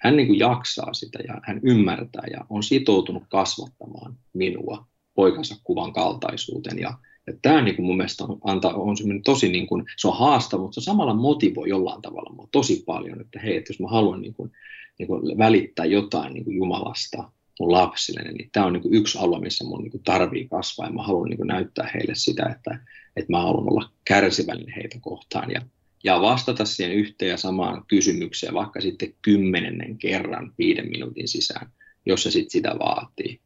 Speaker 1: Hän niin kuin jaksaa sitä ja hän ymmärtää ja on sitoutunut kasvattamaan minua poikansa kuvan kaltaisuuteen. Ja, ja tämä niin kuin mun mielestä on, antaa, on tosi, niin kuin, se on haastava, mutta se samalla motivoi jollain tavalla mua tosi paljon, että hei, että jos mä haluan niin kuin, niin kuin välittää jotain niin kuin Jumalasta mun lapsille, niin tämä on niin kuin yksi alue, missä mun niin kuin tarvii kasvaa ja mä haluan niin kuin näyttää heille sitä, että, että mä haluan olla kärsivällinen heitä kohtaan ja, ja vastata siihen yhteen ja samaan kysymykseen vaikka sitten kymmenennen kerran viiden minuutin sisään, jos se sitten sitä vaatii.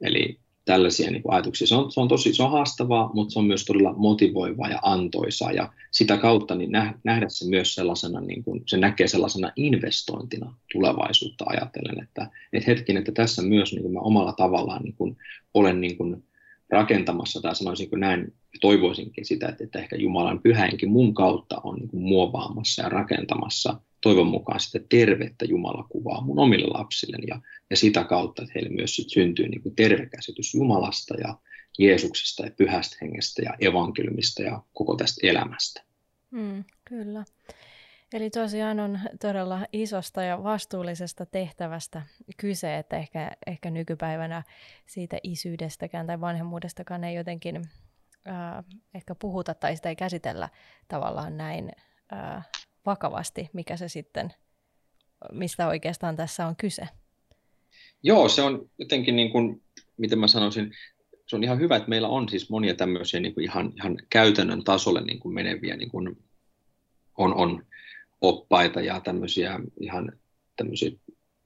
Speaker 1: Eli tällaisia niin kuin ajatuksia. Se on, se on tosi se on haastavaa, mutta se on myös todella motivoivaa ja antoisaa ja sitä kautta niin nähdä se myös sellaisena, niin kuin, se näkee sellaisena investointina tulevaisuutta ajatellen, että, että hetkin, että tässä myös niin kuin mä omalla tavallaan niin kuin, olen niin kuin, rakentamassa tai sanoisinko näin, toivoisinkin sitä, että, että ehkä Jumalan pyhäinkin mun kautta on niin kuin, muovaamassa ja rakentamassa toivon mukaan sitä tervettä Jumalakuvaa mun omille lapsilleni ja, ja sitä kautta, että heille myös sit syntyy niin kuin terve käsitys Jumalasta ja Jeesuksesta ja pyhästä hengestä ja evankeliumista ja koko tästä elämästä.
Speaker 2: Mm, kyllä. Eli tosiaan on todella isosta ja vastuullisesta tehtävästä kyse, että ehkä, ehkä nykypäivänä siitä isyydestäkään tai vanhemmuudestakaan ei jotenkin äh, ehkä puhuta tai sitä ei käsitellä tavallaan näin äh, vakavasti, mikä se sitten, mistä oikeastaan tässä on kyse.
Speaker 1: Joo, se on jotenkin niin kuin, miten mä sanoisin, se on ihan hyvä, että meillä on siis monia tämmöisiä niin kuin ihan, ihan käytännön tasolle niin kuin meneviä, niin kuin on, on, oppaita ja tämmöisiä ihan tämmöisiä,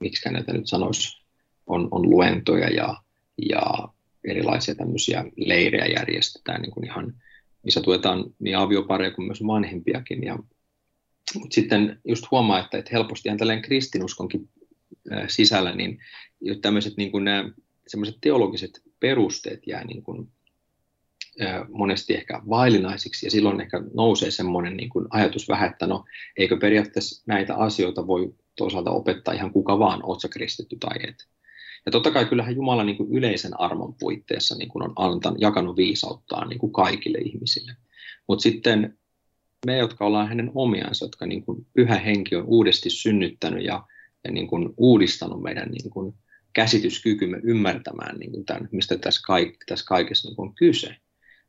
Speaker 1: miksi näitä nyt sanoisi, on, on luentoja ja, ja erilaisia tämmöisiä leirejä järjestetään niin kuin ihan, missä tuetaan niin aviopareja kuin myös vanhempiakin. Ja, mutta sitten just huomaa, että, että helposti ihan tällainen kristinuskonkin sisällä, niin tämmöiset niin kuin nämä semmoiset teologiset perusteet jää niin kuin, monesti ehkä vaillinaisiksi ja silloin ehkä nousee semmoinen niin kuin ajatus vähän, että no eikö periaatteessa näitä asioita voi toisaalta opettaa ihan kuka vaan, oot sä kristitty tai et. Ja totta kai kyllähän Jumala niin kuin yleisen armon puitteissa niin kuin on antanut, jakanut viisauttaan niin kuin kaikille ihmisille. Mutta sitten me, jotka ollaan hänen omiansa, jotka niin kuin pyhä henki on uudesti synnyttänyt ja, ja niin kuin uudistanut meidän niin kuin käsityskykymme ymmärtämään, niin kuin tämän, mistä tässä, kaik, tässä kaikessa niin kuin on kyse,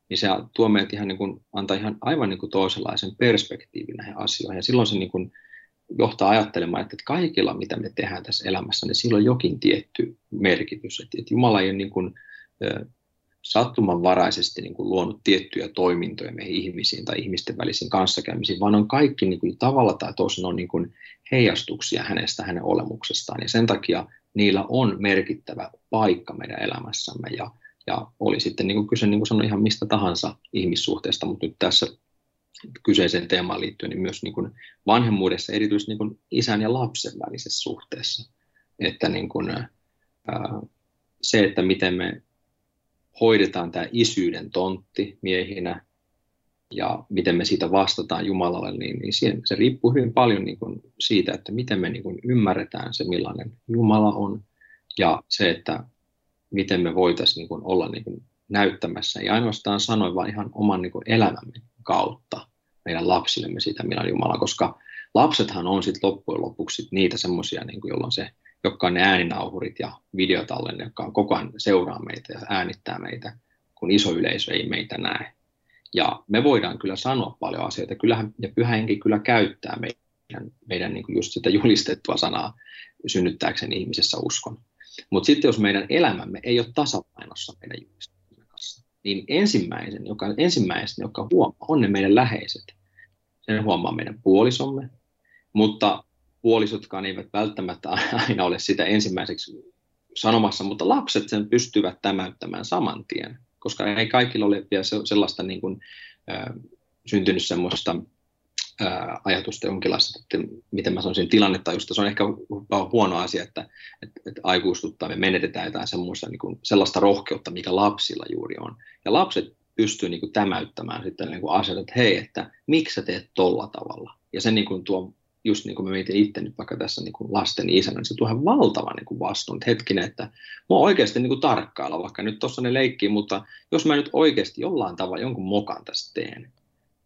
Speaker 1: niin se tuo meidät ihan niin kuin, antaa ihan aivan niin kuin toisenlaisen perspektiivin näihin asioihin. Ja silloin se niin kuin johtaa ajattelemaan, että kaikilla, mitä me tehdään tässä elämässä, niin sillä on jokin tietty merkitys. Että, että Jumala ei ole niin kuin, sattumanvaraisesti niin kuin luonut tiettyjä toimintoja meihin ihmisiin tai ihmisten välisiin kanssakäymisiin, vaan on kaikki niin kuin tavalla tai toisella on niin kuin heijastuksia hänestä, hänen olemuksestaan. Ja sen takia niillä on merkittävä paikka meidän elämässämme. Ja, ja oli sitten niin kuin kyse, niin kuin sanoin, ihan mistä tahansa ihmissuhteesta, mutta nyt tässä kyseiseen teemaan liittyen, niin myös niin kuin vanhemmuudessa, erityisesti niin kuin isän ja lapsen välisessä suhteessa. Että niin kuin, ää, se, että miten me hoidetaan tämä isyyden tontti miehinä ja miten me siitä vastataan Jumalalle, niin, niin siihen, se riippuu hyvin paljon niin kuin siitä, että miten me niin kuin ymmärretään se, millainen Jumala on ja se, että miten me voitaisiin niin kuin olla niin kuin näyttämässä, ei ainoastaan sanoin, vaan ihan oman niin kuin elämämme kautta meidän lapsillemme sitä, millä Jumala, koska lapsethan on sitten loppujen lopuksi sit niitä semmoisia, niin joilla on se, jotka on ne ääninauhurit ja videotallenne, jotka on koko ajan seuraa meitä ja äänittää meitä, kun iso yleisö ei meitä näe. Ja me voidaan kyllä sanoa paljon asioita, kyllähän, ja pyhä henki kyllä käyttää meidän, meidän niin kuin just sitä julistettua sanaa synnyttääkseen ihmisessä uskon. Mutta sitten jos meidän elämämme ei ole tasapainossa meidän julistuksemme kanssa, niin ensimmäisen, joka, ensimmäisen, joka huomaa, on ne meidän läheiset. Sen huomaa meidän puolisomme, mutta puolisotkaan eivät välttämättä aina ole sitä ensimmäiseksi sanomassa, mutta lapset sen pystyvät tämäyttämään saman tien, koska ei kaikilla ole vielä sellaista niin kuin, syntynyt semmoista ajatusta jonkinlaista, että miten mä sanoisin, tilannetajusta. Se on ehkä huono asia, että, että, että aikuistuttaa, me menetetään jotain semmoista, niin kuin, sellaista rohkeutta, mikä lapsilla juuri on. Ja lapset pystyy niin kuin, tämäyttämään sitten niin asiat, että hei, että miksi sä teet tolla tavalla. Ja se niin kuin, tuo, just niin kuin mä mietin itse nyt vaikka tässä niin kuin lasten isänä, niin se tuo ihan valtavan niin kuin vastuun. Että hetkinen, että mua oikeasti niin kuin tarkkailla, vaikka nyt tuossa ne leikkii, mutta jos mä nyt oikeasti jollain tavalla jonkun mokan tässä teen,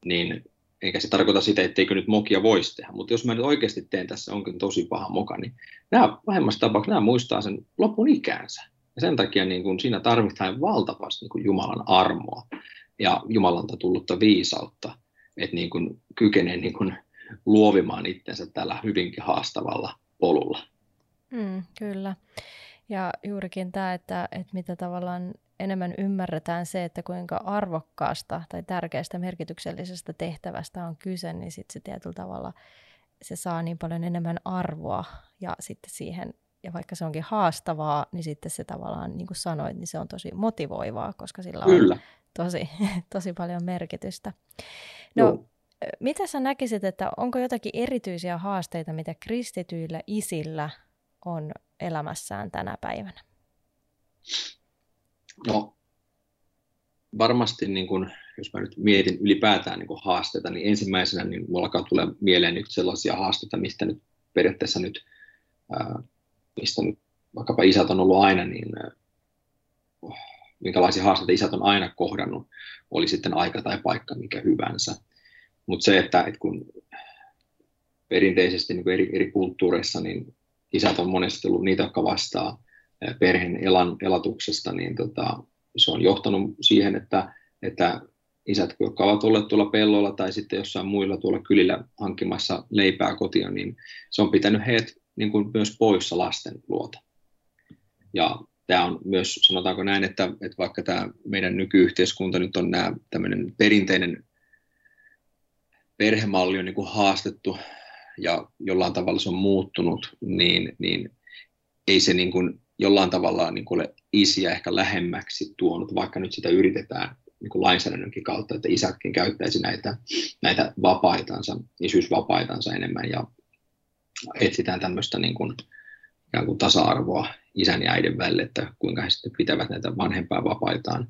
Speaker 1: niin eikä se tarkoita sitä, etteikö nyt mokia voisi tehdä, mutta jos mä nyt oikeasti teen tässä onkin tosi paha moka, niin nämä pahimmassa tapauksessa nämä muistaa sen lopun ikäänsä. Ja sen takia niin kun siinä tarvitaan valtavasti niin kun Jumalan armoa ja Jumalalta tullutta viisautta, että niin kun kykenee niin kun luovimaan itsensä tällä hyvinkin haastavalla polulla.
Speaker 2: Mm, kyllä. Ja juurikin tämä, että, että mitä tavallaan enemmän ymmärretään se, että kuinka arvokkaasta tai tärkeästä merkityksellisestä tehtävästä on kyse, niin sitten se tietyllä tavalla se saa niin paljon enemmän arvoa ja sitten siihen, ja vaikka se onkin haastavaa, niin sitten se tavallaan, niin kuin sanoit, niin se on tosi motivoivaa, koska sillä Kyllä. on tosi, tosi paljon merkitystä. No, Joo. mitä sä näkisit, että onko jotakin erityisiä haasteita, mitä kristityillä isillä on elämässään tänä päivänä?
Speaker 1: No, varmasti niin kun, jos mä nyt mietin ylipäätään niin kun haasteita, niin ensimmäisenä niin mulla alkaa tulee mieleen nyt sellaisia haasteita, mistä nyt periaatteessa nyt, ää, mistä nyt vaikkapa isät on ollut aina, niin ää, minkälaisia haasteita isät on aina kohdannut, oli sitten aika tai paikka mikä hyvänsä. Mutta se, että, että kun perinteisesti niin eri, eri kulttuureissa, niin isät on monesti ollut niitä, jotka vastaa perheen elan, elatuksesta, niin tota, se on johtanut siihen, että, että isät, jotka ovat olleet tuolla pellolla tai sitten jossain muilla tuolla kylillä hankkimassa leipää kotiin, niin se on pitänyt heidät niin kuin myös poissa lasten luota. Ja tämä on myös, sanotaanko näin, että, että vaikka tämä meidän nykyyhteiskunta nyt on nämä tämmöinen perinteinen perhemalli on niin kuin haastettu ja jollain tavalla se on muuttunut, niin, niin ei se niin kuin jollain tavalla niin kuin isiä ehkä lähemmäksi tuonut, vaikka nyt sitä yritetään niin kuin lainsäädännönkin kautta, että isätkin käyttäisi näitä, näitä vapaitansa, isyysvapaitansa enemmän ja etsitään tämmöistä niin kuin, kuin tasa-arvoa isän ja äidin välille, että kuinka he sitten pitävät näitä vanhempaa vapaitaan,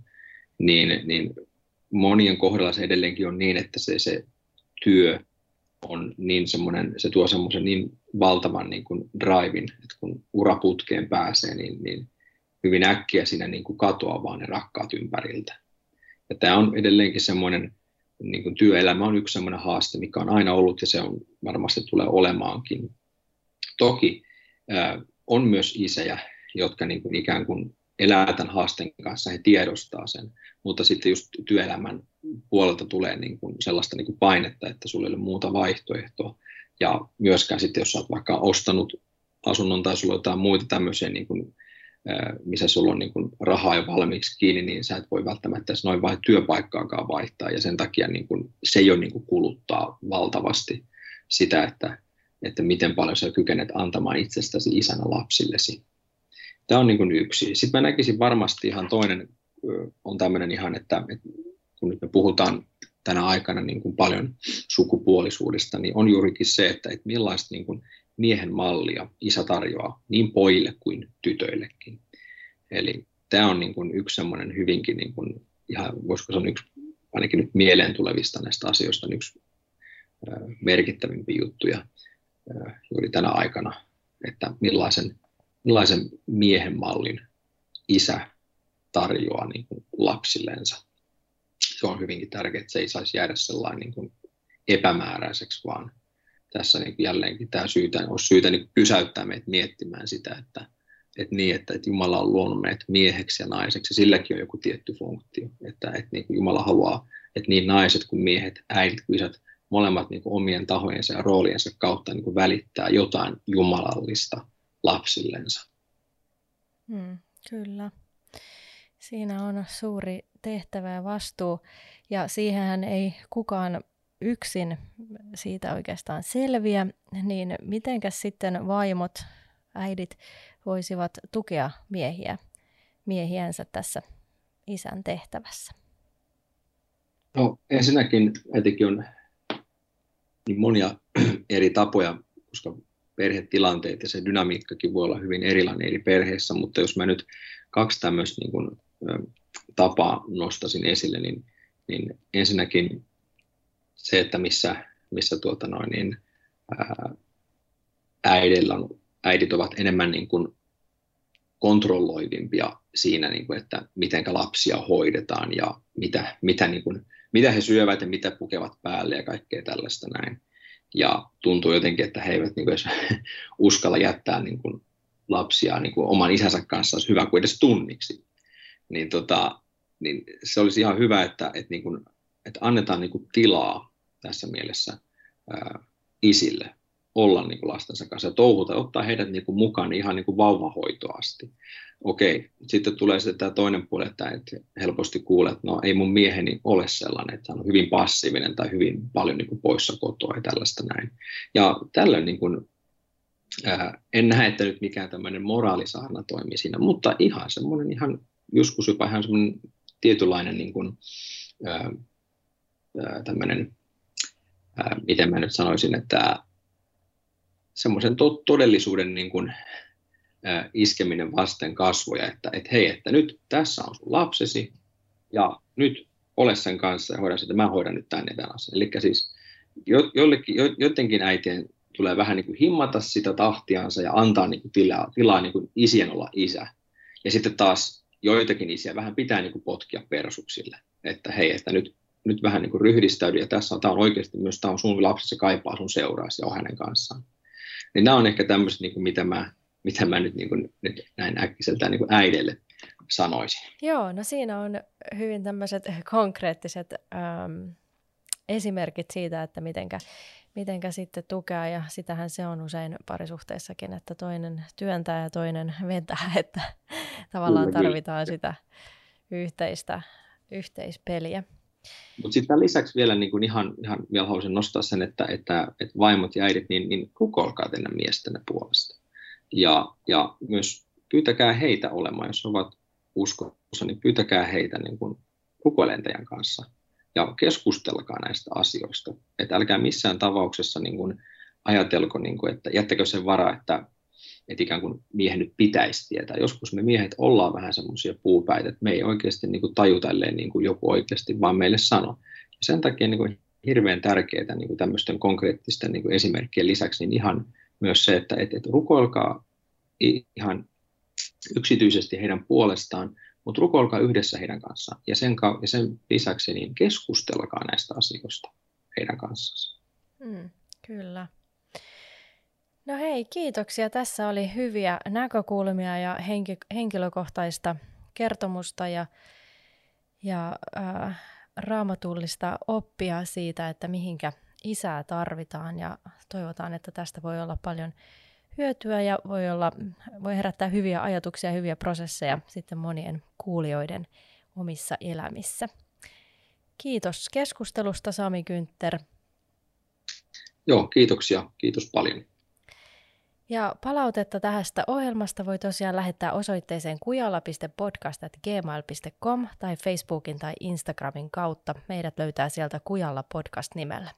Speaker 1: niin, niin monien kohdalla se edelleenkin on niin, että se, se työ on niin semmoinen, se tuo semmoisen niin valtavan niin kuin drivein, että kun uraputkeen pääsee, niin, niin hyvin äkkiä siinä niin kuin katoaa vaan ne rakkaat ympäriltä. Ja tämä on edelleenkin semmoinen, niin kuin työelämä on yksi semmoinen haaste, mikä on aina ollut ja se on varmasti tulee olemaankin. Toki ää, on myös isejä, jotka niin kuin ikään kuin elää tämän haasteen kanssa, he tiedostaa sen, mutta sitten just työelämän puolelta tulee niin kuin sellaista niin kuin painetta, että sulla ei ole muuta vaihtoehtoa. Ja myöskään sitten, jos olet vaikka ostanut asunnon tai sulla on jotain muita tämmöisiä, niin kuin, missä sulla on niin kuin rahaa jo valmiiksi kiinni, niin sä et voi välttämättä noin vain työpaikkaakaan vaihtaa. Ja sen takia niin kuin, se jo niin kuin kuluttaa valtavasti sitä, että, että miten paljon sä kykenet antamaan itsestäsi isänä lapsillesi. Tämä on niin kuin yksi. Sitten mä näkisin varmasti ihan toinen on tämmöinen ihan, että, että kun nyt me puhutaan tänä aikana niin kuin paljon sukupuolisuudesta, niin on juurikin se, että, että millaista niin kuin miehen mallia isä tarjoaa niin pojille kuin tytöillekin. Eli tämä on niin kuin yksi semmoinen hyvinkin, niin kuin, ihan, voisiko sanoa yksi, ainakin nyt mieleen tulevista näistä asioista, niin yksi merkittävimpiä juttuja juuri tänä aikana, että millaisen, millaisen miehen mallin isä tarjoaa niin kuin lapsillensa se on hyvinkin tärkeää, että se ei saisi jäädä sellainen niin kuin epämääräiseksi, vaan tässä niin kuin jälleenkin tämä syytä, olisi syytä niin pysäyttää meitä miettimään sitä, että, että, niin, että, että Jumala on luonut meidät mieheksi ja naiseksi, ja silläkin on joku tietty funktio, että, että niin kuin Jumala haluaa, että niin naiset kuin miehet, äidit kuin isät, molemmat niin kuin omien tahojensa ja rooliensa kautta niin kuin välittää jotain jumalallista lapsillensa.
Speaker 2: Hmm, kyllä. Siinä on suuri tehtävä ja vastuu, ja siihenhän ei kukaan yksin siitä oikeastaan selviä, niin mitenkäs sitten vaimot, äidit voisivat tukea miehiä, miehiänsä tässä isän tehtävässä?
Speaker 1: No ensinnäkin äitikin on niin monia eri tapoja, koska perhetilanteet ja se dynamiikkakin voi olla hyvin erilainen eri perheissä, mutta jos mä nyt kaksi tämmöistä niin kuin tapaa nostasin esille, niin, niin ensinnäkin se, että missä, missä tuota noin, niin, ää, äidillä on, äidit ovat enemmän niin kuin kontrolloivimpia siinä, niin kuin, että miten lapsia hoidetaan ja mitä, mitä, niin kuin, mitä he syövät ja mitä pukevat päälle ja kaikkea tällaista näin. Ja tuntuu jotenkin, että he eivät niin kuin, uskalla jättää niin kuin, lapsia niin kuin, oman isänsä kanssa, hyvä kuin edes tunniksi niin, tota, niin se olisi ihan hyvä, että, että, niin kuin, että annetaan niin kuin tilaa tässä mielessä ää, isille olla niin kuin lastensa kanssa ja touhuta, ottaa heidät niin kuin mukaan ihan niin kuin vauvahoitoa asti. Okei, sitten tulee sitten tämä toinen puoli, että, että helposti kuulet, että no ei mun mieheni ole sellainen, että hän on hyvin passiivinen tai hyvin paljon niin kuin poissa kotoa ja tällaista näin. Ja tällöin niin kuin, ää, en näe, että nyt mikään tämmöinen moraalisaarna toimii siinä, mutta ihan semmoinen ihan joskus jopa ihan semmoinen tietynlainen niin kuin, ää, tämmöinen, ää, miten mä nyt sanoisin, että semmoisen to- todellisuuden niin kuin, ää, iskeminen vasten kasvoja, että et hei, että nyt tässä on sun lapsesi ja nyt ole sen kanssa ja hoida sitä, mä hoidan nyt tänne tämän asian. Eli siis jo, jollekin, jo, jotenkin äitien tulee vähän niin kuin himmata sitä tahtiansa ja antaa niin kuin tilaa, tilaa niin kuin isien olla isä. Ja sitten taas joitakin isiä vähän pitää niin kuin potkia persuksille, että hei, että nyt, nyt vähän niin kuin ryhdistäydy ja tässä on, tämä on oikeasti myös tämä on sun lapsi, se kaipaa sun seuraasi ja on hänen kanssaan. Niin nämä on ehkä tämmöiset, niin kuin mitä, mä, mitä mä nyt, niin kuin, nyt näin äkkiseltään niin kuin sanoisin.
Speaker 2: Joo, no siinä on hyvin tämmöiset konkreettiset äm, esimerkit siitä, että mitenkä mitenkä sitten tukea, ja sitähän se on usein parisuhteessakin, että toinen työntää ja toinen vetää, että tavallaan tarvitaan sitä yhteistä, yhteispeliä.
Speaker 1: Mutta sitten lisäksi vielä niin kuin ihan, ihan vielä haluaisin nostaa sen, että, että, että vaimot ja äidit, niin, niin rukoilkaa teidän miestenne puolesta. Ja, ja myös pyytäkää heitä olemaan, jos ovat uskossa, niin pyytäkää heitä niin kuin rukoilen teidän kanssa ja keskustelkaa näistä asioista. Että älkää missään tapauksessa niin kuin ajatelko, niin kuin, että jättäkö sen vara, että, että ikään kuin miehen nyt pitäisi tietää. Joskus me miehet ollaan vähän semmoisia puupäitä, että me ei oikeasti niin kuin taju tälleen niin kuin joku oikeasti vaan meille sano. Ja sen takia niin kuin hirveän tärkeää niin kuin tämmöisten konkreettisten niin kuin esimerkkien lisäksi niin ihan myös se, että, että, että rukoilkaa ihan yksityisesti heidän puolestaan, mutta rukoilkaa yhdessä heidän kanssaan. Ja sen, ja sen lisäksi niin keskustelkaa näistä asioista heidän kanssaan.
Speaker 2: Mm, kyllä. No hei, kiitoksia. Tässä oli hyviä näkökulmia ja henki, henkilökohtaista kertomusta ja, ja äh, raamatullista oppia siitä, että mihinkä isää tarvitaan ja toivotaan, että tästä voi olla paljon hyötyä ja voi, olla, voi herättää hyviä ajatuksia ja hyviä prosesseja sitten monien kuulijoiden omissa elämissä. Kiitos keskustelusta Sami Günther.
Speaker 1: Joo, kiitoksia. Kiitos paljon.
Speaker 2: Ja palautetta tästä ohjelmasta voi tosiaan lähettää osoitteeseen kujalla.podcast.gmail.com tai Facebookin tai Instagramin kautta. Meidät löytää sieltä Kujalla podcast nimellä.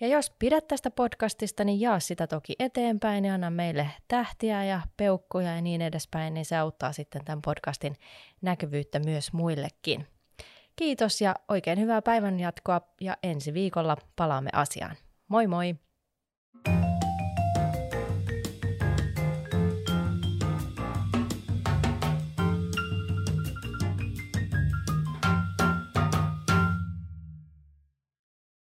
Speaker 2: Ja jos pidät tästä podcastista, niin jaa sitä toki eteenpäin ja anna meille tähtiä ja peukkuja ja niin edespäin, niin se auttaa sitten tämän podcastin näkyvyyttä myös muillekin. Kiitos ja oikein hyvää päivän jatkoa ja ensi viikolla palaamme asiaan. Moi moi!